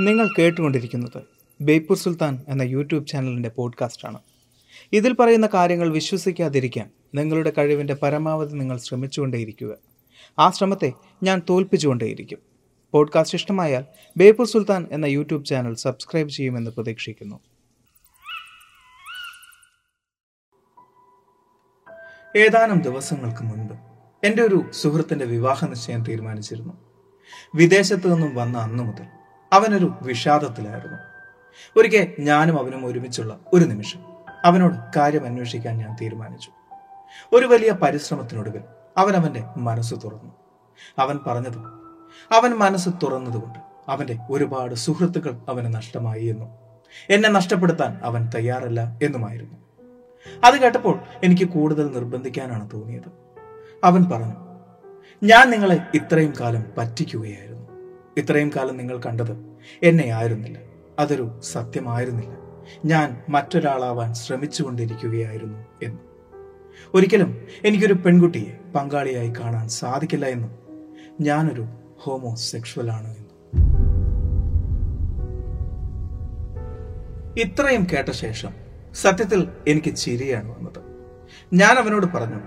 നിങ്ങൾ കേട്ടുകൊണ്ടിരിക്കുന്നത് ബേപ്പൂർ സുൽത്താൻ എന്ന യൂട്യൂബ് ചാനലിന്റെ പോഡ്കാസ്റ്റാണ്. ഇതിൽ പറയുന്ന കാര്യങ്ങൾ വിശ്വസിക്കാതിരിക്കാൻ നിങ്ങളുടെ കഴിവിന്റെ പരമാവധി നിങ്ങൾ ശ്രമിച്ചുകൊണ്ടേയിരിക്കുക. ആ ശ്രമത്തെ ഞാൻ തോൽപ്പിച്ചുകൊണ്ടേയിരിക്കും. പോഡ്കാസ്റ്റ് ഇഷ്ടമായാൽ ബേപ്പൂർ സുൽത്താൻ എന്ന യൂട്യൂബ് ചാനൽ സബ്സ്ക്രൈബ് ചെയ്യുമെന്ന് പ്രതീക്ഷിക്കുന്നു. ഏതാനും ദിവസങ്ങൾക്ക് മുൻപ് എന്റെ ഒരു സുഹൃത്തിന്റെ വിവാഹ നിശ്ചയം തീരുമാനിച്ചിരുന്നു. വിദേശത്തു നിന്നും വന്ന അന്നു മുതൽ അവനൊരു വിഷാദത്തിലായിരുന്നു. ഒരിക്കൽ ഞാനും അവനും ഒരുമിച്ചുള്ള ഒരു നിമിഷം അവനോട് കാര്യം അന്വേഷിക്കാൻ ഞാൻ തീരുമാനിച്ചു. ഒരു വലിയ പരിശ്രമത്തിനൊടുവിൽ അവൻ അവന്റെ മനസ്സ് തുറന്നു. അവൻ പറഞ്ഞത് അവൻ മനസ്സ് തുറന്നതുകൊണ്ട് അവന്റെ ഒരുപാട് സുഹൃത്തുക്കൾ അവന് നഷ്ടമായി എന്നും എന്നെ നഷ്ടപ്പെടുത്താൻ അവൻ തയ്യാറല്ല എന്നുമായിരുന്നു. അത് കേട്ടപ്പോൾ എനിക്ക് കൂടുതൽ നിർബന്ധിക്കാനാണ് തോന്നിയത്. അവൻ പറഞ്ഞു ഞാൻ നിങ്ങളെ ഇത്രയും കാലം പറ്റിക്കുകയായിരുന്നു. ഇത്രയും കാലം നിങ്ങൾ കണ്ടത് എന്നെ ആയിരുന്നില്ല. അതൊരു സത്യമായിരുന്നില്ല. ഞാൻ മറ്റൊരാളാവാൻ ശ്രമിച്ചുകൊണ്ടിരിക്കുകയായിരുന്നു എന്ന്. ഒരിക്കലും എനിക്കൊരു പെൺകുട്ടിയെ പങ്കാളിയായി കാണാൻ സാധിക്കില്ല എന്നും ഞാനൊരു ഹോമോ സെക്ഷുവൽ ആണ് എന്നും. ഇത്രയും കേട്ട ശേഷം സത്യത്തിൽ എനിക്ക് ചിരിയാണ് വന്നത്. ഞാൻ അവനോട് പറഞ്ഞു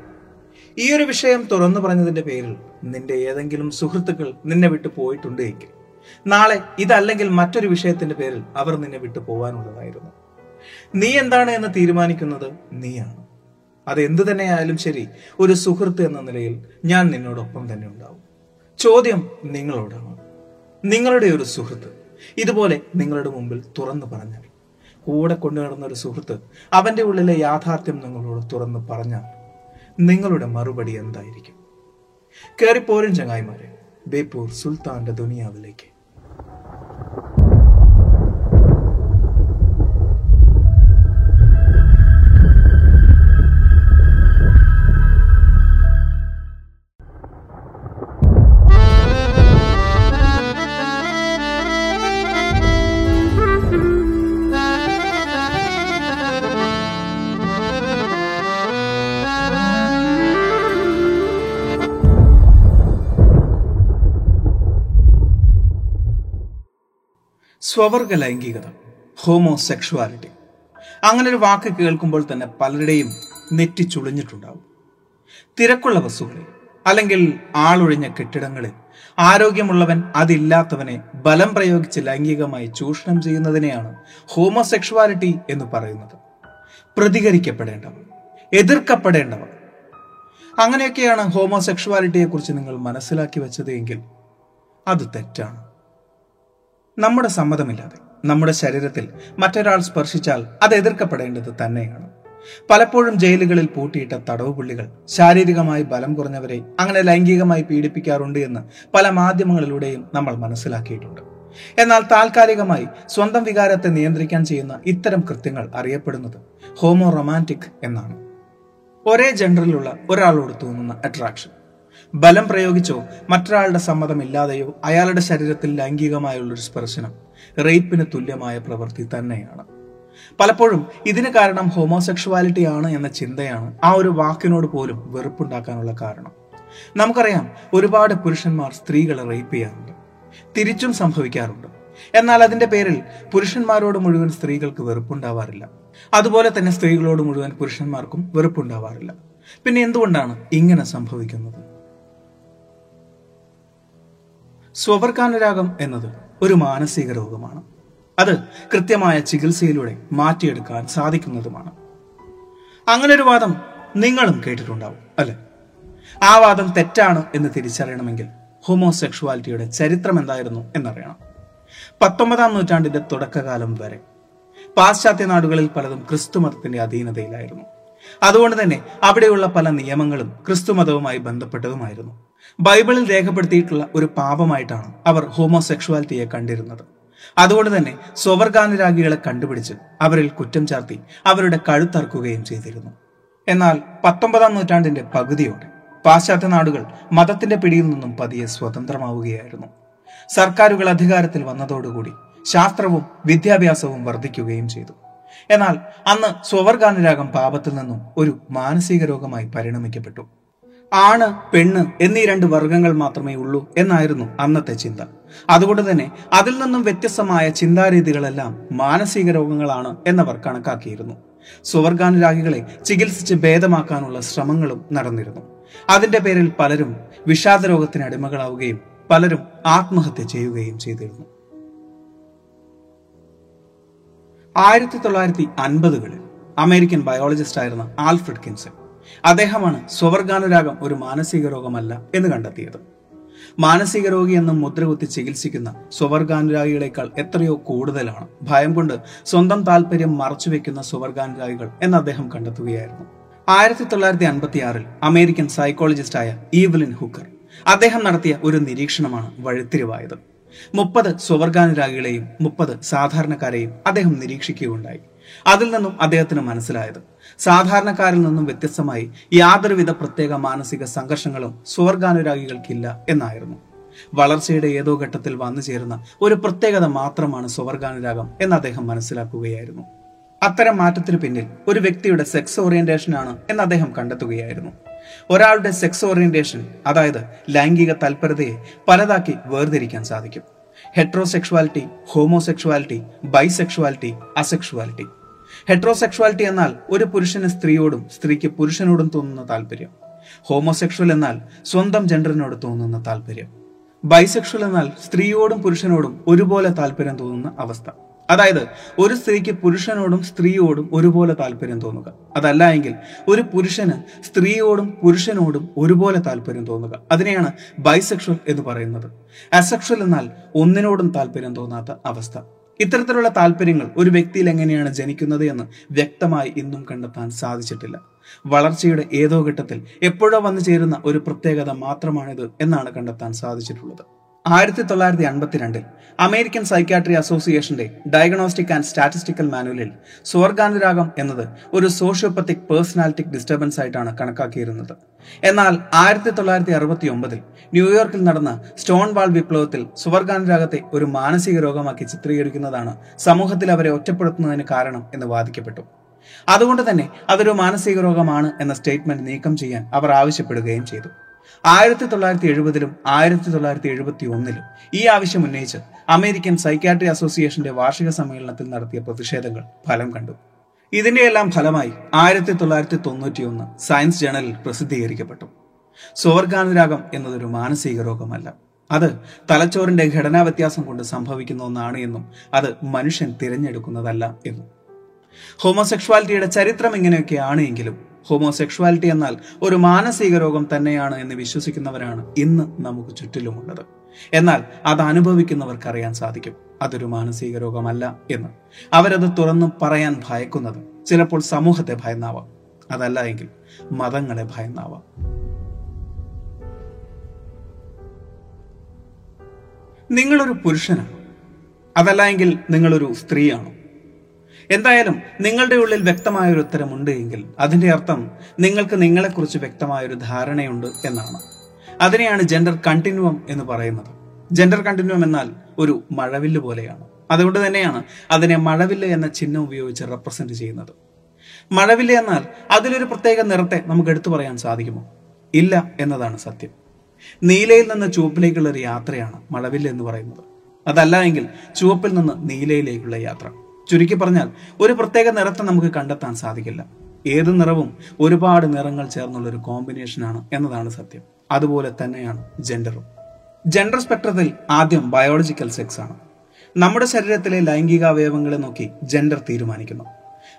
ഈ ഒരു വിഷയം തുറന്നു പറഞ്ഞതിന്റെ പേരിൽ നിന്റെ ഏതെങ്കിലും സുഹൃത്തുക്കൾ നിന്നെ വിട്ടു പോയിട്ടുണ്ട് എങ്കിൽ നാളെ ഇതല്ലെങ്കിൽ മറ്റൊരു വിഷയത്തിന്റെ പേരിൽ അവർ നിന്നെ വിട്ടു പോവാനുള്ളതായിരുന്നു. നീ എന്താണ് എന്ന് തീരുമാനിക്കുന്നത്? നീയാണ്. അത് എന്തു തന്നെയായാലും ശരി ഒരു സുഹൃത്ത് എന്ന നിലയിൽ ഞാൻ നിന്നോടൊപ്പം തന്നെ ഉണ്ടാവും. ചോദ്യം നിങ്ങളോടാണ്. നിങ്ങളുടെ ഒരു സുഹൃത്ത് ഇതുപോലെ നിങ്ങളുടെ മുമ്പിൽ തുറന്നു പറഞ്ഞാൽ കൂടെ കൊണ്ടു നടന്ന ഒരു സുഹൃത്ത് അവന്റെ ഉള്ളിലെ യാഥാർത്ഥ്യം നിങ്ങളോട് തുറന്നു പറഞ്ഞാൽ നിങ്ങളുടെ മറുപടി എന്തായിരിക്കും? करे पोरन चङाई मारे बेपोर सुल्तान दुनिया विले के സ്വവർഗ ലൈംഗികത ഹോമോസെക്ഷുവാലിറ്റി. അങ്ങനെ ഒരു വാക്ക് കേൾക്കുമ്പോൾ തന്നെ പലരുടെയും നെറ്റി ചുളിഞ്ഞിട്ടുണ്ടാവും. തിരക്കുള്ള ബസ്സുകളിൽ അല്ലെങ്കിൽ ആളൊഴിഞ്ഞ കെട്ടിടങ്ങളിൽ ആരോഗ്യമുള്ളവൻ അതില്ലാത്തവനെ ബലം പ്രയോഗിച്ച് ലൈംഗികമായി ചൂഷണം ചെയ്യുന്നതിനെയാണ് ഹോമോസെക്ഷുവാലിറ്റി എന്ന് പറയുന്നത്. പ്രതികരിക്കപ്പെടേണ്ടവർ എതിർക്കപ്പെടേണ്ടവർ. അങ്ങനെയൊക്കെയാണ് ഹോമോസെക്ഷുവാലിറ്റിയെക്കുറിച്ച് നിങ്ങൾ മനസ്സിലാക്കി വെച്ചത് എങ്കിൽ അത് തെറ്റാണ്. നമ്മുടെ സമ്മതമില്ലാതെ നമ്മുടെ ശരീരത്തിൽ മറ്റൊരാൾ സ്പർശിച്ചാൽ അത് എതിർക്കപ്പെടേണ്ടത് തന്നെയാണ്. പലപ്പോഴും ജയിലുകളിൽ പൂട്ടിയിട്ട തടവ് പുള്ളികൾ ശാരീരികമായി ബലം കുറഞ്ഞവരെ അങ്ങനെ ലൈംഗികമായി പീഡിപ്പിക്കാറുണ്ട് എന്ന് പല മാധ്യമങ്ങളിലൂടെയും നമ്മൾ മനസ്സിലാക്കിയിട്ടുണ്ട്. എന്നാൽ താൽക്കാലികമായി സ്വന്തം വികാരത്തെ നിയന്ത്രിക്കാൻ ചെയ്യുന്ന ഇത്തരം കൃത്യങ്ങൾ അറിയപ്പെടുന്നത് ഹോമോ റൊമാന്റിക് എന്നാണ്. ഒരേ ജെൻഡറിലുള്ള ഒരാളോട് തോന്നുന്ന അട്രാക്ഷൻ ബലം പ്രയോഗിച്ചോ? മറ്റൊരാളുടെ സമ്മതമില്ലാതെയോ അയാളുടെ ശരീരത്തിൽ ലൈംഗികമായുള്ളൊരു സ്പർശനം. റേപ്പിന് തുല്യമായ പ്രവൃത്തി തന്നെയാണ്. പലപ്പോഴും ഇതിന് കാരണം ഹോമോസെക്ഷുവാലിറ്റി ആണ് എന്ന ചിന്തയാണ് ആ ഒരു വാക്കിനോട് പോലും വെറുപ്പുണ്ടാക്കാനുള്ള കാരണം. നമുക്കറിയാം ഒരുപാട് പുരുഷന്മാർ സ്ത്രീകളെ റേപ്പ് ചെയ്യാറുണ്ട്. തിരിച്ചും സംഭവിക്കാറുണ്ട്. എന്നാൽ അതിന്റെ പേരിൽ പുരുഷന്മാരോട് മുഴുവൻ സ്ത്രീകൾക്ക് വെറുപ്പുണ്ടാവാറില്ല. അതുപോലെ തന്നെ സ്ത്രീകളോട് മുഴുവൻ പുരുഷന്മാർക്കും വെറുപ്പുണ്ടാവാറില്ല. പിന്നെ എന്തുകൊണ്ടാണ് ഇങ്ങനെ സംഭവിക്കുന്നത്? സ്വവർഗാനുരാഗം എന്നത് ഒരു മാനസിക രോഗമാണ്. അത് കൃത്യമായ ചികിത്സയിലൂടെ മാറ്റിയെടുക്കാൻ സാധിക്കുന്നതുമാണ്. അങ്ങനെ ഒരു വാദം നിങ്ങളും കേട്ടിട്ടുണ്ടാവും അല്ലെ? ആ വാദം തെറ്റാണ് എന്ന് തിരിച്ചറിയണമെങ്കിൽ ഹോമോസെക്ഷുവാലിറ്റിയുടെ ചരിത്രം എന്തായിരുന്നു എന്നറിയണം. പത്തൊമ്പതാം നൂറ്റാണ്ടിന്റെ തുടക്കകാലം വരെ പാശ്ചാത്യ നാടുകളിൽ പലതും ക്രിസ്തുമതത്തിന്റെ അധീനതയിലായിരുന്നു. അതുകൊണ്ട് തന്നെ അവിടെയുള്ള പല നിയമങ്ങളും ക്രിസ്തുമതവുമായി ബന്ധപ്പെട്ടതുമായിരുന്നു. ബൈബിളിൽ രേഖപ്പെടുത്തിയിട്ടുള്ള ഒരു പാപമായിട്ടാണ് അവർ ഹോമോസെക്ഷുവാലിറ്റിയെ കണ്ടിരുന്നത്. അതുകൊണ്ട് തന്നെ സ്വവർഗാനുരാഗികളെ കണ്ടുപിടിച്ച് അവരിൽ കുറ്റം ചാർത്തി അവരുടെ കഴുത്തറക്കുകയും ചെയ്തിരുന്നു. എന്നാൽ പത്തൊമ്പതാം നൂറ്റാണ്ടിന്റെ പകുതിയോടെ പാശ്ചാത്യ നാടുകൾ മതത്തിന്റെ പിടിയിൽ നിന്നും പതിയെ സ്വതന്ത്രമാവുകയായിരുന്നു. സർക്കാരുകൾ അധികാരത്തിൽ വന്നതോടുകൂടി ശാസ്ത്രവും വിദ്യാഭ്യാസവും വർദ്ധിക്കുകയും ചെയ്തു. എന്നാൽ അന്ന് സ്വവർഗാനുരാഗം പാപത്തിൽ നിന്നും ഒരു മാനസിക രോഗമായി പരിണമിക്കപ്പെട്ടു. ആണ് പെണ്ണ് എന്നീ രണ്ട് വർഗങ്ങൾ മാത്രമേ ഉള്ളൂ എന്നായിരുന്നു അന്നത്തെ ചിന്ത. അതുകൊണ്ട് തന്നെ അതിൽ നിന്നും വ്യത്യസ്തമായ ചിന്താരീതികളെല്ലാം മാനസിക രോഗങ്ങളാണ് എന്നവർ കണക്കാക്കിയിരുന്നു. സുവർഗാനുരാഗികളെ ചികിത്സിച്ച് ഭേദമാക്കാനുള്ള ശ്രമങ്ങളും നടന്നിരുന്നു. അതിന്റെ പേരിൽ പലരും വിഷാദ രോഗത്തിന് അടിമകളാവുകയും പലരും ആത്മഹത്യ ചെയ്യുകയും ചെയ്തിരുന്നു. ആയിരത്തി തൊള്ളായിരത്തി അൻപതുകളിൽ അമേരിക്കൻ ബയോളജിസ്റ്റ് ആയിരുന്ന ആൽഫ്രഡ് കിൻസൺ അദ്ദേഹമാണ് സ്വവർഗാനുരാഗം ഒരു മാനസിക രോഗമല്ല എന്ന് കണ്ടെത്തിയത്. മാനസിക രോഗി എന്ന മുദ്രകുത്തി ചികിത്സിക്കുന്ന സ്വവർഗാനുരാഗികളെക്കാൾ എത്രയോ കൂടുതലാണ്. ഭയം കൊണ്ട് സ്വന്തം താല്പര്യം മറച്ചുവെക്കുന്ന സ്വവർഗാനുരാഗികൾ എന്ന് അദ്ദേഹം കണ്ടെത്തുകയായിരുന്നു. ആയിരത്തി തൊള്ളായിരത്തി അൻപത്തി ആറിൽ അമേരിക്കൻ സൈക്കോളജിസ്റ്റായ ഈവലിൻ ഹുക്കർ അദ്ദേഹം നടത്തിയ ഒരു നിരീക്ഷണമാണ് വഴിത്തിരിവായത്. മുപ്പത് സ്വവർഗാനുരാഗികളെയും മുപ്പത് സാധാരണക്കാരെയും അദ്ദേഹം നിരീക്ഷിക്കുകയുണ്ടായി. അതിൽ നിന്നും അദ്ദേഹത്തിന് മനസ്സിലായത് സാധാരണക്കാരിൽ നിന്നും വ്യത്യസ്തമായി യാതൊരുവിധ പ്രത്യേക മാനസിക സംഘർഷങ്ങളും സ്വർഗാനുരാഗികൾക്കില്ല എന്നായിരുന്നു. വളർച്ചയുടെ ഏതോ ഘട്ടത്തിൽ വന്നു ചേരുന്ന ഒരു പ്രത്യേകത മാത്രമാണ് സ്വർഗാനുരാഗം എന്ന് അദ്ദേഹം മനസ്സിലാക്കുകയായിരുന്നു. അത്തരം മാറ്റത്തിന് പിന്നിൽ ഒരു വ്യക്തിയുടെ സെക്സ് ഓറിയന്റേഷൻ ആണ് എന്ന് അദ്ദേഹം കണ്ടെത്തുകയായിരുന്നു. ഒരാളുടെ സെക്സ് ഓറിയന്റേഷൻ അതായത് ലൈംഗിക തൽപരതയെ പലതാക്കി വേർതിരിക്കാൻ സാധിക്കും. Heterosexuality homosexuality bisexuality asexuality heterosexuality എന്നാൽ ഒരു പുരുഷന് സ്ത്രീയോടും സ്ത്രീക്ക് പുരുഷനോടും തോന്നുന്ന താല്പര്യം. ഹോമോസെക്ഷൽ എന്നാൽ സ്വന്തം ജെൻഡറിനോട് തോന്നുന്ന താല്പര്യം. ബൈസെക്ഷൽ എന്നാൽ സ്ത്രീയോടും പുരുഷനോടും ഒരുപോലെ താല്പര്യം തോന്നുന്ന അവസ്ഥ. അതായത് ഒരു സ്ത്രീക്ക് പുരുഷനോടും സ്ത്രീയോടും ഒരുപോലെ താല്പര്യം തോന്നുക. അതല്ല എങ്കിൽ ഒരു പുരുഷന് സ്ത്രീയോടും പുരുഷനോടും ഒരുപോലെ താല്പര്യം തോന്നുക. അതിനെയാണ് ബൈസെക്ഷൽ എന്ന് പറയുന്നത്. അസെക്ഷൽ എന്നാൽ ഒന്നിനോടും താല്പര്യം തോന്നാത്ത അവസ്ഥ. ഇത്തരത്തിലുള്ള താല്പര്യങ്ങൾ ഒരു വ്യക്തിയിൽ എങ്ങനെയാണ് ജനിക്കുന്നത് എന്ന് വ്യക്തമായി ഇന്നും കണ്ടെത്താൻ സാധിച്ചിട്ടില്ല. വളർച്ചയുടെ ഏതോ ഘട്ടത്തിൽ എപ്പോഴോ വന്നു ചേരുന്ന ഒരു പ്രത്യേകത മാത്രമാണിത് എന്നാണ് കണ്ടെത്താൻ സാധിച്ചിട്ടുള്ളത്. ആയിരത്തി തൊള്ളായിരത്തി അൻപത്തിരണ്ടിൽ അമേരിക്കൻ സൈക്യാട്രി അസോസിയേഷന്റെ ഡയഗ്നോസ്റ്റിക് ആൻഡ് സ്റ്റാറ്റിസ്റ്റിക്കൽ മാനുവലിൽ സ്വർഗാനുരാഗം എന്നത് ഒരു സോഷ്യോപ്പത്തിക് പേഴ്സണാലിറ്റിക് ഡിസ്റ്റർബൻസ് ആയിട്ടാണ് കണക്കാക്കിയിരുന്നത്. എന്നാൽ ആയിരത്തി തൊള്ളായിരത്തി അറുപത്തി ഒമ്പതിൽ ന്യൂയോർക്കിൽ നടന്ന സ്റ്റോൺ വാൾ വിപ്ലവത്തിൽ സ്വർഗാനുരാഗത്തെ ഒരു മാനസിക രോഗമാക്കി ചിത്രീകരിക്കുന്നതാണ് സമൂഹത്തിൽ അവരെ ഒറ്റപ്പെടുത്തുന്നതിന് കാരണം എന്ന് വാദിക്കപ്പെട്ടു. അതുകൊണ്ട് തന്നെ അതൊരു മാനസിക രോഗമാണ് എന്ന സ്റ്റേറ്റ്മെന്റ് നീക്കം ചെയ്യാൻ അവർ ആവശ്യപ്പെടുകയും ചെയ്തു. ആയിരത്തി തൊള്ളായിരത്തി എഴുപതിലും ആയിരത്തി തൊള്ളായിരത്തി എഴുപത്തി ഒന്നിലും ഈ ആവശ്യം ഉന്നയിച്ച് അമേരിക്കൻ സൈക്യാട്രി അസോസിയേഷന്റെ വാർഷിക സമ്മേളനത്തിൽ നടത്തിയ പ്രതിഷേധങ്ങൾ ഫലം കണ്ടു. ഇതിന്റെയെല്ലാം ഫലമായി ആയിരത്തി തൊള്ളായിരത്തി തൊണ്ണൂറ്റി ഒന്ന് സയൻസ് ജേണലിൽ പ്രസിദ്ധീകരിക്കപ്പെട്ടു. സ്വർഗാനുരാഗം എന്നതൊരു മാനസിക രോഗമല്ല. അത് തലച്ചോറിന്റെ ഘടനാ വ്യത്യാസം കൊണ്ട് സംഭവിക്കുന്ന ഒന്നാണ് എന്നും അത് മനുഷ്യൻ തിരഞ്ഞെടുക്കുന്നതല്ല എന്നും. ഹോമോസെക്ഷുവാലിറ്റിയുടെ ചരിത്രം ഇങ്ങനെയൊക്കെയാണ് എങ്കിലും ഹോമോസെക്ഷുവാലിറ്റി എന്നാൽ ഒരു മാനസിക രോഗം തന്നെയാണ് എന്ന് വിശ്വസിക്കുന്നവരാണ് ഇന്ന് നമുക്ക് ചുറ്റിലുമുള്ളത്. എന്നാൽ അത് അനുഭവിക്കുന്നവർക്ക് അറിയാൻ സാധിക്കും. അതൊരു മാനസിക രോഗമല്ല എന്ന്. അവരത് തുറന്നു പറയാൻ ഭയക്കുന്നത് ചിലപ്പോൾ സമൂഹത്തെ ഭയന്നാവാം. അതല്ല എങ്കിൽ മതങ്ങളെ ഭയന്നാവാം. നിങ്ങളൊരു പുരുഷനാണ്? അതല്ല എങ്കിൽ നിങ്ങളൊരു സ്ത്രീയാണോ? എന്തായാലും നിങ്ങളുടെ ഉള്ളിൽ വ്യക്തമായ ഒരു ഉത്തരമുണ്ട് എങ്കിൽ അതിന്റെ അർത്ഥം നിങ്ങൾക്ക് നിങ്ങളെക്കുറിച്ച് വ്യക്തമായ ഒരു ധാരണയുണ്ട് എന്നാണ്. അതിനെയാണ് ജെൻഡർ കണ്ടിന്യൂം എന്ന് പറയുന്നത്. ജെൻഡർ കണ്ടിന്യൂം എന്നാൽ ഒരു മഴവില്ല് പോലെയാണ്. അതുകൊണ്ട് തന്നെയാണ് അതിനെ മഴവില്ല് എന്ന ചിഹ്നം ഉപയോഗിച്ച് റെപ്രസെന്റ് ചെയ്യുന്നത്. മഴവില്ല് എന്നാൽ അതിലൊരു പ്രത്യേക നിറത്തെ നമുക്ക് എടുത്തു പറയാൻ സാധിക്കുമോ? ഇല്ല എന്നതാണ് സത്യം. നീലയിൽ നിന്ന് ചുവപ്പിലേക്കുള്ള ഒരു യാത്രയാണ് മഴവില്ല് എന്ന് പറയുന്നത്. അതല്ല എങ്കിൽ ചുവപ്പിൽ നിന്ന് നീലയിലേക്കുള്ള യാത്ര. ചുരുക്കി പറഞ്ഞാൽ ഒരു പ്രത്യേക നിറത്തെ നമുക്ക് കണ്ടെത്താൻ സാധിക്കില്ല. ഏത് നിറവും ഒരുപാട് നിറങ്ങൾ ചേർന്നുള്ള ഒരു കോമ്പിനേഷനാണ് എന്നതാണ് സത്യം. അതുപോലെ തന്നെയാണ് ജെൻഡറും. ജെൻഡർ സ്പെക്ട്രത്തിൽ ആദ്യം ബയോളജിക്കൽ സെക്സ് ആണ്. നമ്മുടെ ശരീരത്തിലെ ലൈംഗിക അവയവങ്ങളെ നോക്കി ജെൻഡർ തീരുമാനിക്കുന്നു.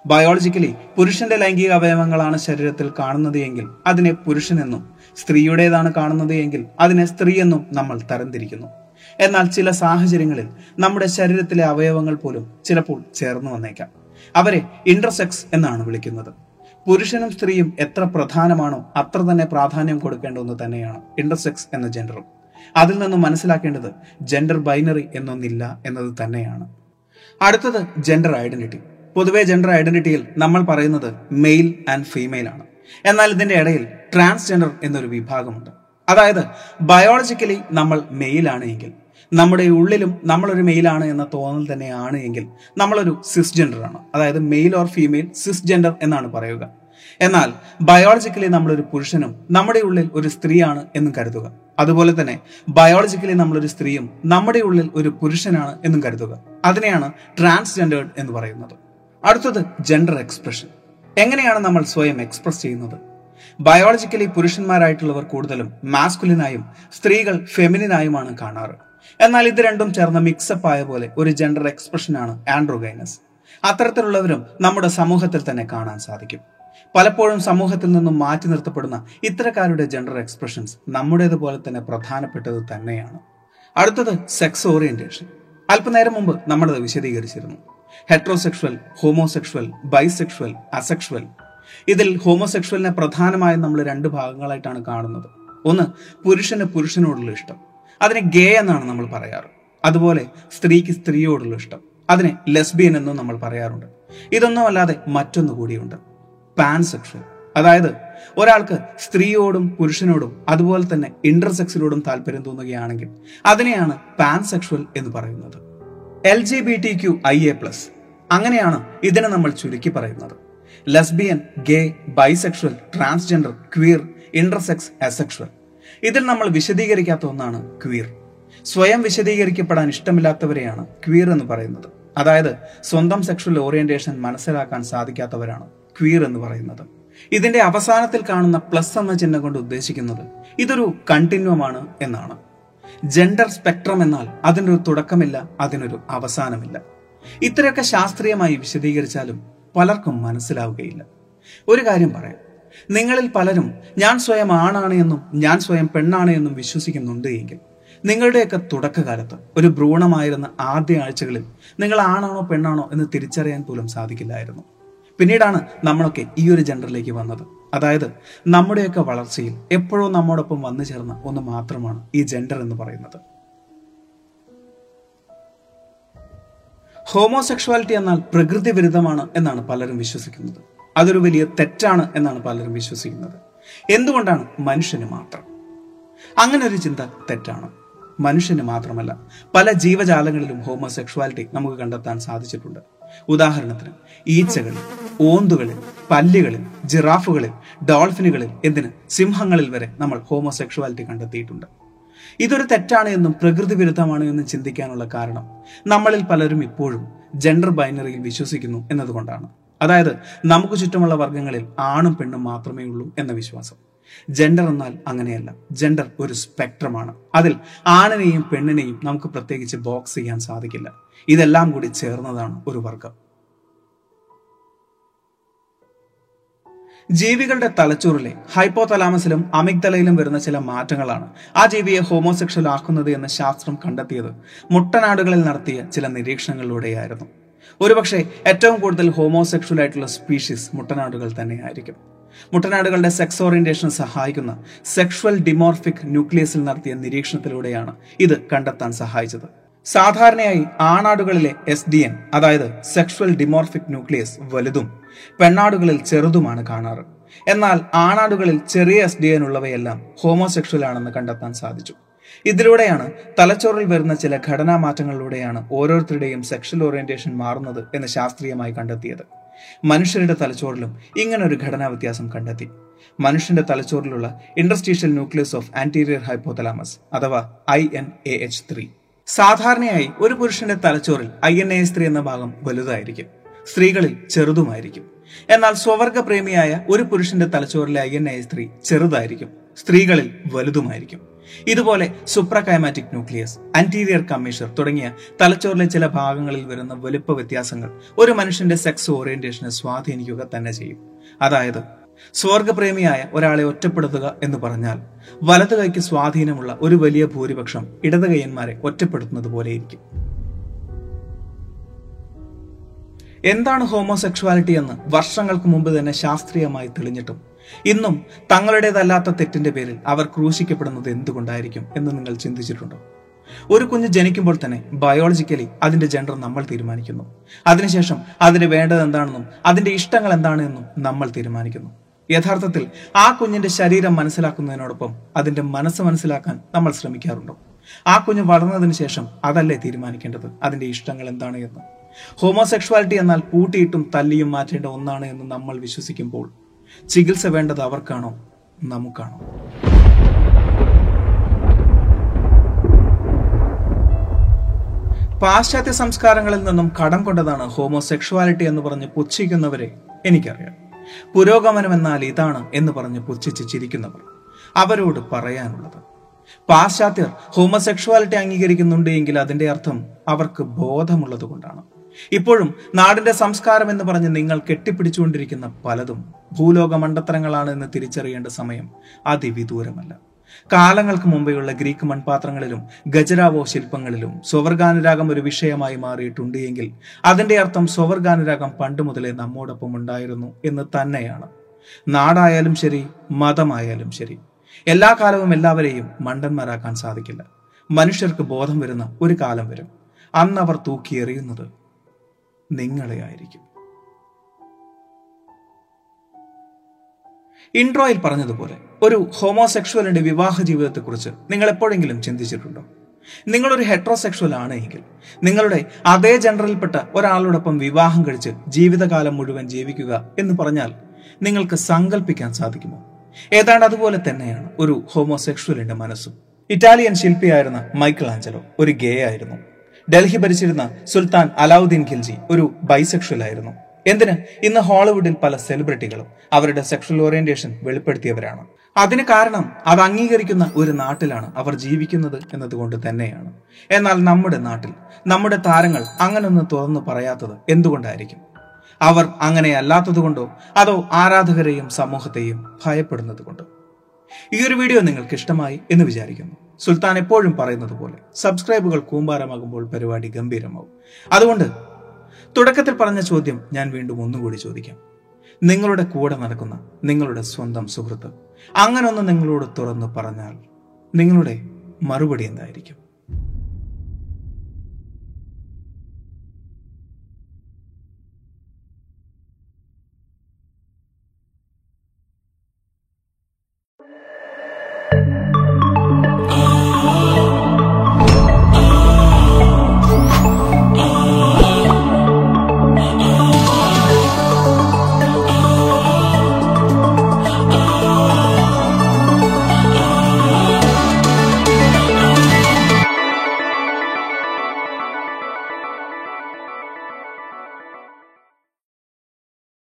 ബയോളജിക്കലി പുരുഷന്റെ ലൈംഗിക അവയവങ്ങളാണ് ശരീരത്തിൽ കാണുന്നത് എങ്കിൽ അതിനെ പുരുഷനെന്നും സ്ത്രീയുടേതാണ് കാണുന്നത് എങ്കിൽ അതിനെ സ്ത്രീയെന്നും നമ്മൾ തരംതിരിക്കുന്നു. എന്നാൽ ചില സാഹചര്യങ്ങളിൽ നമ്മുടെ ശരീരത്തിലെ അവയവങ്ങൾ പോലും ചിലപ്പോൾ ചേർന്ന് വന്നേക്കാം. അവരെ ഇന്റർസെക്സ് എന്നാണ് വിളിക്കുന്നത്. പുരുഷനും സ്ത്രീയും എത്ര പ്രധാനമാണോ അത്ര തന്നെ പ്രാധാന്യം കൊടുക്കേണ്ട ഒന്ന് തന്നെയാണ് ഇന്റർസെക്സ് എന്ന ജെൻഡറും അതിൽ നിന്നും മനസ്സിലാക്കേണ്ടത് ജെൻഡർ ബൈനറി എന്നൊന്നില്ല എന്നത് തന്നെയാണ്. അടുത്തത് ജെൻഡർ ഐഡന്റിറ്റി പൊതുവെ ജെൻഡർ ഐഡന്റിറ്റിയിൽ നമ്മൾ പറയുന്നത് മെയിൽ ആൻഡ് ഫീമെയിൽ ആണ്. എന്നാൽ ഇതിന്റെ ഇടയിൽ ട്രാൻസ്ജെൻഡർ എന്നൊരു വിഭാഗമുണ്ട്. അതായത് ബയോളജിക്കലി നമ്മൾ മെയിലാണ് എങ്കിൽ നമ്മുടെ ഉള്ളിലും നമ്മളൊരു മെയിലാണ് എന്ന തോന്നൽ തന്നെയാണ് എങ്കിൽ നമ്മളൊരു സിസ് ജെൻഡർ ആണ്. അതായത് male or female cisgender എന്നാണ് പറയുക. എന്നാൽ ബയോളജിക്കലി നമ്മളൊരു പുരുഷനും നമ്മുടെ ഉള്ളിൽ ഒരു സ്ത്രീയാണ് എന്നും കരുതുക. അതുപോലെ തന്നെ ബയോളജിക്കലി നമ്മളൊരു സ്ത്രീയും നമ്മുടെ ഉള്ളിൽ ഒരു പുരുഷനാണ് എന്നും കരുതുക. അതിനെയാണ് ട്രാൻസ്ജെൻഡേർഡ് എന്ന് പറയുന്നത്. അടുത്തത് ജെൻഡർ എക്സ്പ്രഷൻ എങ്ങനെയാണ് നമ്മൾ സ്വയം എക്സ്പ്രസ് ചെയ്യുന്നത്? ബയോളജിക്കലി പുരുഷന്മാരായിട്ടുള്ളവർ കൂടുതലും മാസ്കുലിനായും സ്ത്രീകൾ ഫെമിനിനായുമാണ് കാണാറ്. എന്നാൽ ഇത് രണ്ടും ചേർന്ന മിക്സപ്പ് ആയ പോലെ ഒരു ജെൻഡർ എക്സ്പ്രഷനാണ് ആൻഡ്രോഗൈനസ് അത്തരത്തിലുള്ളവരും നമ്മുടെ സമൂഹത്തിൽ തന്നെ കാണാൻ സാധിക്കും. പലപ്പോഴും സമൂഹത്തിൽ നിന്നും മാറ്റി നിർത്തപ്പെടുന്ന ഇത്തരക്കാരുടെ ജെൻഡർ എക്സ്പ്രഷൻസ് നമ്മുടേതുപോലെ തന്നെ പ്രധാനപ്പെട്ടത് തന്നെയാണ്. അടുത്തത് സെക്സ് ഓറിയന്റേഷൻ അല്പനേരം മുമ്പ് നമ്മളത് വിശദീകരിച്ചിരുന്നു. ഹെട്രോസെക്ഷൽ ഹോമോസെക്ഷൽ ബൈസെക്ഷൽ അസെക്ഷൽ ഇതിൽ ഹോമോസെക്ഷലിനെ പ്രധാനമായും നമ്മൾ രണ്ട് ഭാഗങ്ങളായിട്ടാണ് കാണുന്നത്. ഒന്ന് പുരുഷന് പുരുഷനോടുള്ള ഇഷ്ടം. അതിനെ ഗേ എന്നാണ് നമ്മൾ പറയാറ്. അതുപോലെ സ്ത്രീക്ക് സ്ത്രീയോടുള്ള ഇഷ്ടം. അതിനെ ലെസ്ബിയൻ എന്നും നമ്മൾ പറയാറുണ്ട്. ഇതൊന്നും അല്ലാതെ മറ്റൊന്നു കൂടിയുണ്ട്. പാൻസെക്ഷൽ അതായത് ഒരാൾക്ക് സ്ത്രീയോടും പുരുഷനോടും അതുപോലെ തന്നെ ഇന്റർസെക്സിനോടും താല്പര്യം തോന്നുകയാണെങ്കിൽ അതിനെയാണ് പാൻസെക്ഷൽ എന്ന് പറയുന്നത്. L G B T Q I A plus. അങ്ങനെയാണ് ഇതിനെ നമ്മൾ ചുരുക്കി പറയുന്നത്. Lesbian gay bisexual transgender queer intersex asexual ഇതിൽ നമ്മൾ വിശദീകരിക്കാത്ത ഒന്നാണ് ക്വീർ. സ്വയം വിശദീകരിക്കപ്പെടാൻ ഇഷ്ടമില്ലാത്തവരെയാണ് ക്വീർ എന്ന് പറയുന്നത്. അതായത് സ്വന്തം സെക്ഷൽ ഓറിയന്റേഷൻ മനസ്സിലാക്കാൻ സാധിക്കാത്തവരാണ് ക്വീർ എന്ന് പറയുന്നത്. ഇതിന്റെ അവസാനത്തിൽ കാണുന്ന പ്ലസ് എന്ന ചിഹ്നം കൊണ്ട് ഉദ്ദേശിക്കുന്നത് ഇതൊരു കണ്ടിന്യൂമാണ് എന്നാണ്. ജെൻഡർ സ്പെക്ട്രം എന്നാൽ അതിനൊരു തുടക്കമില്ല അതിനൊരു അവസാനമില്ല. ഇത്രയൊക്കെ ശാസ്ത്രീയമായി വിശദീകരിച്ചാലും പലർക്കും മനസ്സിലാവുകയില്ല. ഒരു കാര്യം പറയാം. നിങ്ങളിൽ പലരും ഞാൻ സ്വയം ആണാണ് എന്നും ഞാൻ സ്വയം പെണ്ണാണ് എന്നും വിശ്വസിക്കുന്നുണ്ട് എങ്കിൽ നിങ്ങളുടെയൊക്കെ തുടക്കകാലത്ത് ഒരു ഭ്രൂണമായിരുന്ന ആദ്യ ആഴ്ചകളിൽ നിങ്ങൾ ആണാണോ പെണ്ണാണോ എന്ന് തിരിച്ചറിയാൻ പോലും സാധിക്കില്ലായിരുന്നു. പിന്നീടാണ് നമ്മളൊക്കെ ഈ ഒരു ജെൻഡറിലേക്ക് വന്നത്. അതായത് നമ്മുടെയൊക്കെ വളർച്ചയിൽ എപ്പോഴോ നമ്മോടൊപ്പം വന്നു ചേർന്ന ഒന്ന് മാത്രമാണ് ഈ ജെൻഡർ എന്ന് പറയുന്നത്. ഹോമോസെക്ഷുവാലിറ്റി എന്നാൽ പ്രകൃതി വിരുദ്ധമാണ് എന്നാണ് പലരും വിശ്വസിക്കുന്നത്. അതൊരു വലിയ തെറ്റാണ് എന്നാണ് പലരും വിശ്വസിക്കുന്നത്. എന്തുകൊണ്ടാണ് മനുഷ്യന് മാത്രം? അങ്ങനെ ഒരു ചിന്ത തെറ്റാണ്. മനുഷ്യന് മാത്രമല്ല പല ജീവജാലങ്ങളിലും ഹോമോസെക്ഷുവാലിറ്റി നമുക്ക് കണ്ടെത്താൻ സാധിച്ചിട്ടുണ്ട്. ഉദാഹരണത്തിന് ഈച്ചകളിൽ ഓന്തുകളിൽ പല്ലുകളിൽ ജിറാഫുകളിൽ ഡോൾഫിനുകളിൽ എന്തിന് സിംഹങ്ങളിൽ വരെ നമ്മൾ ഹോമോസെക്ഷുവാലിറ്റി കണ്ടെത്തിയിട്ടുണ്ട്. ഇതൊരു തെറ്റാണ് എന്നും പ്രകൃതി വിരുദ്ധമാണ് എന്നും ചിന്തിക്കാനുള്ള കാരണം നമ്മളിൽ പലരും ഇപ്പോഴും ജെൻഡർ ബൈനറിയിൽ വിശ്വസിക്കുന്നു എന്നതുകൊണ്ടാണ്. അതായത് നമുക്ക് ചുറ്റുമുള്ള വർഗങ്ങളിൽ ആണും പെണ്ണും മാത്രമേ ഉള്ളൂ എന്ന വിശ്വാസം. ജെൻഡർ എന്നാൽ അങ്ങനെയല്ല. ജെൻഡർ ഒരു സ്പെക്ട്രമാണ് അതിൽ ആണിനെയും പെണ്ണിനെയും നമുക്ക് പ്രത്യേകിച്ച് ബോക്സ് ചെയ്യാൻ സാധിക്കില്ല. ഇതെല്ലാം കൂടി ചേർന്നതാണ് ഒരു വർഗം ജീവികളുടെ തലച്ചോറിലെ ഹൈപ്പോതലാമസിലും അമിഗ്ദലയിലും വരുന്ന ചില മാറ്റങ്ങളാണ് ആ ജീവിയെ ഹോമോസെക്ഷൽ ആക്കുന്നത് എന്ന് ശാസ്ത്രം കണ്ടെത്തിയത് മുട്ടനാടുകളിൽ നടത്തിയ ചില നിരീക്ഷണങ്ങളിലൂടെയായിരുന്നു. ഒരുപക്ഷെ ഏറ്റവും കൂടുതൽ ഹോമോസെക്ഷൽ ആയിട്ടുള്ള സ്പീഷീസ് മുട്ടനാടുകൾ തന്നെയായിരിക്കും. മുട്ടനാടുകളുടെ സെക്സ് ഓറിയന്റേഷൻ സഹായിക്കുന്ന സെക്ഷൽ ഡിമോർഫിക് ന്യൂക്ലിയസിൽ നടത്തിയ നിരീക്ഷണത്തിലൂടെയാണ് ഇത് കണ്ടെത്താൻ സഹായിച്ചത്. സാധാരണയായി ആണാടുകളിലെ എസ് ഡി എൻ അതായത് സെക്ഷൽ ഡിമോർഫിക് ന്യൂക്ലിയസ് വലുതും പെണ്ണാടുകളിൽ ചെറുതുമാണ് കാണാറ്. എന്നാൽ ആണാടുകളിൽ ചെറിയ എസ് ഡി എൻ ഉള്ളവയെല്ലാം ഹോമോസെക്ഷൽ ആണെന്ന് കണ്ടെത്താൻ സാധിച്ചു. ഇതിലൂടെയാണ് തലച്ചോറിൽ വരുന്ന ചില ഘടനാ മാറ്റങ്ങളിലൂടെയാണ് ഓരോരുത്തരുടെയും സെക്ഷൽ ഓറിയന്റേഷൻ മാറുന്നത് എന്ന് ശാസ്ത്രീയമായി കണ്ടെത്തിയത്. മനുഷ്യരുടെ തലച്ചോറിലും ഇങ്ങനെ ഒരു ഘടനാ വ്യത്യാസം കണ്ടെത്തി. മനുഷ്യന്റെ തലച്ചോറിലുള്ള interstitial nucleus of anterior hypothalamus അഥവാ I N A H three സാധാരണയായി ഒരു പുരുഷന്റെ തലച്ചോറിൽ I N A H three എന്ന ഭാഗം വലുതായിരിക്കും. സ്ത്രീകളിൽ ചെറുതുമായിരിക്കും. എന്നാൽ സ്വവർഗ പ്രേമിയായ ഒരു പുരുഷന്റെ തലച്ചോറിലെ ഐ എൻ ഐ സ്ത്രീ ചെറുതായിരിക്കും. സ്ത്രീകളിൽ വലുതുമായിരിക്കും. ഇതുപോലെ സുപ്രകൈമാറ്റിക് ന്യൂക്ലിയസ് ആന്റീരിയർ കമ്മീഷർ തുടങ്ങിയ തലച്ചോറിലെ ചില ഭാഗങ്ങളിൽ വരുന്ന വലുപ്പ വ്യത്യാസങ്ങൾ ഒരു മനുഷ്യന്റെ സെക്സ് ഓറിയന്റേഷനെ സ്വാധീനിക്കുക തന്നെ ചെയ്യും. അതായത് സ്വർഗപ്രേമിയായ ഒരാളെ ഒറ്റപ്പെടുത്തുക എന്ന് പറഞ്ഞാൽ വലതു കൈക്ക് സ്വാധീനമുള്ള ഒരു വലിയ ഭൂരിപക്ഷം ഇടത് കൈയന്മാരെ ഒറ്റപ്പെടുത്തുന്നത് പോലെയിരിക്കും. എന്താണ് ഹോമോസെക്ഷുവാലിറ്റി എന്ന് വർഷങ്ങൾക്ക് മുമ്പ് തന്നെ ശാസ്ത്രീയമായി തെളിഞ്ഞിട്ടും. ഇന്നും തങ്ങളുടേതല്ലാത്ത തെറ്റിന്റെ പേരിൽ അവർ ക്രൂശിക്കപ്പെടുന്നത് എന്തുകൊണ്ടായിരിക്കും എന്ന് നിങ്ങൾ ചിന്തിച്ചിട്ടുണ്ടോ? ഒരു കുഞ്ഞ് ജനിക്കുമ്പോൾ തന്നെ ബയോളജിക്കലി അതിന്റെ ജെൻഡർ നമ്മൾ തീരുമാനിക്കുന്നു. അതിനുശേഷം അതിന് വേണ്ടത് എന്താണെന്നും അതിന്റെ ഇഷ്ടങ്ങൾ എന്താണെന്നും നമ്മൾ തീരുമാനിക്കുന്നു. യഥാർത്ഥത്തിൽ ആ കുഞ്ഞിന്റെ ശരീരം മനസ്സിലാക്കുന്നതിനോടൊപ്പം അതിന്റെ മനസ്സ് മനസ്സിലാക്കാൻ നമ്മൾ ശ്രമിക്കാറുണ്ടോ? ആ കുഞ്ഞ് വളർന്നതിന് ശേഷം അതല്ലേ തീരുമാനിക്കേണ്ടത്? അതിന്റെ ഇഷ്ടങ്ങൾ എന്താണ് എന്ന്. ഹോമോസെക്ഷുവാലിറ്റി എന്നാൽ പൂട്ടിയിട്ടും തല്ലിയും മാറ്റേണ്ട ഒന്നാണ് എന്ന് നമ്മൾ വിശ്വസിക്കുമ്പോൾ ചികിത്സ വേണ്ടത് അവർക്കാണോ? നമുക്കാണോ? പാശ്ചാത്യ സംസ്കാരങ്ങളിൽ നിന്നും കടം കൊണ്ടതാണ് ഹോമോസെക്ഷുവാലിറ്റി എന്ന് പറഞ്ഞ് പുച്ഛിക്കുന്നവരെ എനിക്കറിയാം. പുരോഗമനം എന്നാൽ ഇതാണ് എന്ന് പറഞ്ഞ് പുച്ഛിച്ച് ചിരിക്കുന്നവർ അവരോട് പറയാനുള്ളത്. പാശ്ചാത്യർ ഹോമോസെക്ഷുവാലിറ്റി അംഗീകരിക്കുന്നുണ്ട് എങ്കിൽ അതിന്റെ അർത്ഥം അവർക്ക് ബോധമുള്ളത് കൊണ്ടാണ് ഇപ്പോഴും നാടിന്റെ സംസ്കാരം എന്ന് പറഞ്ഞ് നിങ്ങൾ കെട്ടിപ്പിടിച്ചുകൊണ്ടിരിക്കുന്ന പലതും ഭൂലോക മണ്ടത്തരങ്ങളാണ് എന്ന് തിരിച്ചറിയേണ്ട സമയം അതിവിദൂരമല്ല. കാലങ്ങൾക്ക് മുമ്പെയുള്ള ഗ്രീക്ക് മൺപാത്രങ്ങളിലും ഗജരാവോ ശില്പങ്ങളിലും സ്വവർഗാനുരാഗം ഒരു വിഷയമായി മാറിയിട്ടുണ്ട് എങ്കിൽ അതിന്റെ അർത്ഥം സ്വവർഗാനുരാഗം പണ്ട് മുതലേ നമ്മോടൊപ്പം ഉണ്ടായിരുന്നു എന്ന് തന്നെയാണ്. നാടായാലും ശരി മതമായാലും ശരി എല്ലാ കാലവും എല്ലാവരെയും മണ്ടന്മാരാക്കാൻ സാധിക്കില്ല. മനുഷ്യർക്ക് ബോധം വരുന്ന ഒരു കാലം വരും. അന്നവർ തൂക്കി തൂക്കിയെറിയുന്നത് നിങ്ങളെ ആയിരിക്കും. ഇൻട്രോയിൽ പറഞ്ഞതുപോലെ ഒരു ഹോമോസെക്ഷുവലിന്റെ വിവാഹ ജീവിതത്തെക്കുറിച്ച് നിങ്ങൾ എപ്പോഴെങ്കിലും ചിന്തിച്ചിട്ടുണ്ടോ? നിങ്ങളൊരു ഹെട്രോസെക്ഷൽ ആണ് എങ്കിൽ നിങ്ങളുടെ അതേ ജനറലിൽപ്പെട്ട ഒരാളോടൊപ്പം വിവാഹം കഴിച്ച് ജീവിതകാലം മുഴുവൻ ജീവിക്കുക എന്ന് പറഞ്ഞാൽ നിങ്ങൾക്ക് സങ്കല്പിക്കാൻ സാധിക്കുമോ? ഏതാണ്ട് അതുപോലെ തന്നെയാണ് ഒരു ഹോമോസെക്ഷുവലിന്റെ മനസ്സും. ഇറ്റാലിയൻ ശില്പിയായിരുന്ന മൈക്കിൾ ആഞ്ചലോ ഒരു ഗേ ആയിരുന്നു ഡൽഹി ഭരിച്ചിരുന്ന സുൽത്താൻ അലാവുദ്ദീൻ ഖിൽജി ഒരു ബൈസെക്ഷൽ ആയിരുന്നു. എന്തിന്? ഇന്ന് ഹോളിവുഡിൽ പല സെലിബ്രിറ്റികളും അവരുടെ സെക്ഷൽ ഓറിയന്റേഷൻ വെളിപ്പെടുത്തിയവരാണ്. അതിന് കാരണം അത് അംഗീകരിക്കുന്ന ഒരു നാട്ടിലാണ് അവർ ജീവിക്കുന്നത് എന്നതുകൊണ്ട് തന്നെയാണ്. എന്നാൽ നമ്മുടെ നാട്ടിൽ നമ്മുടെ താരങ്ങൾ അങ്ങനൊന്ന് തുറന്നു പറയാത്തത് എന്തുകൊണ്ടായിരിക്കും? അവർ അങ്ങനെ അല്ലാത്തതുകൊണ്ടോ അതോ ആരാധകരെയും സമൂഹത്തെയും ഭയപ്പെടുന്നത് കൊണ്ടോ ഈ ഒരു വീഡിയോ നിങ്ങൾക്ക് ഇഷ്ടമായി എന്ന് വിചാരിക്കുന്നു. സുൽത്താൻ എപ്പോഴും പറയുന്നത് പോലെ സബ്സ്ക്രൈബുകൾ കൂമ്പാരമാകുമ്പോൾ പരിപാടി ഗംഭീരമാവും. അതുകൊണ്ട് തുടക്കത്തിൽ പറഞ്ഞ ചോദ്യം ഞാൻ വീണ്ടും ഒന്നുകൂടി ചോദിക്കാം. നിങ്ങളുടെ കൂടെ നടക്കുന്ന നിങ്ങളുടെ സ്വന്തം സുഹൃത്ത് അങ്ങനൊന്ന് നിങ്ങളോട് തുറന്നു പറഞ്ഞാൽ നിങ്ങളുടെ മറുപടി എന്തായിരിക്കും?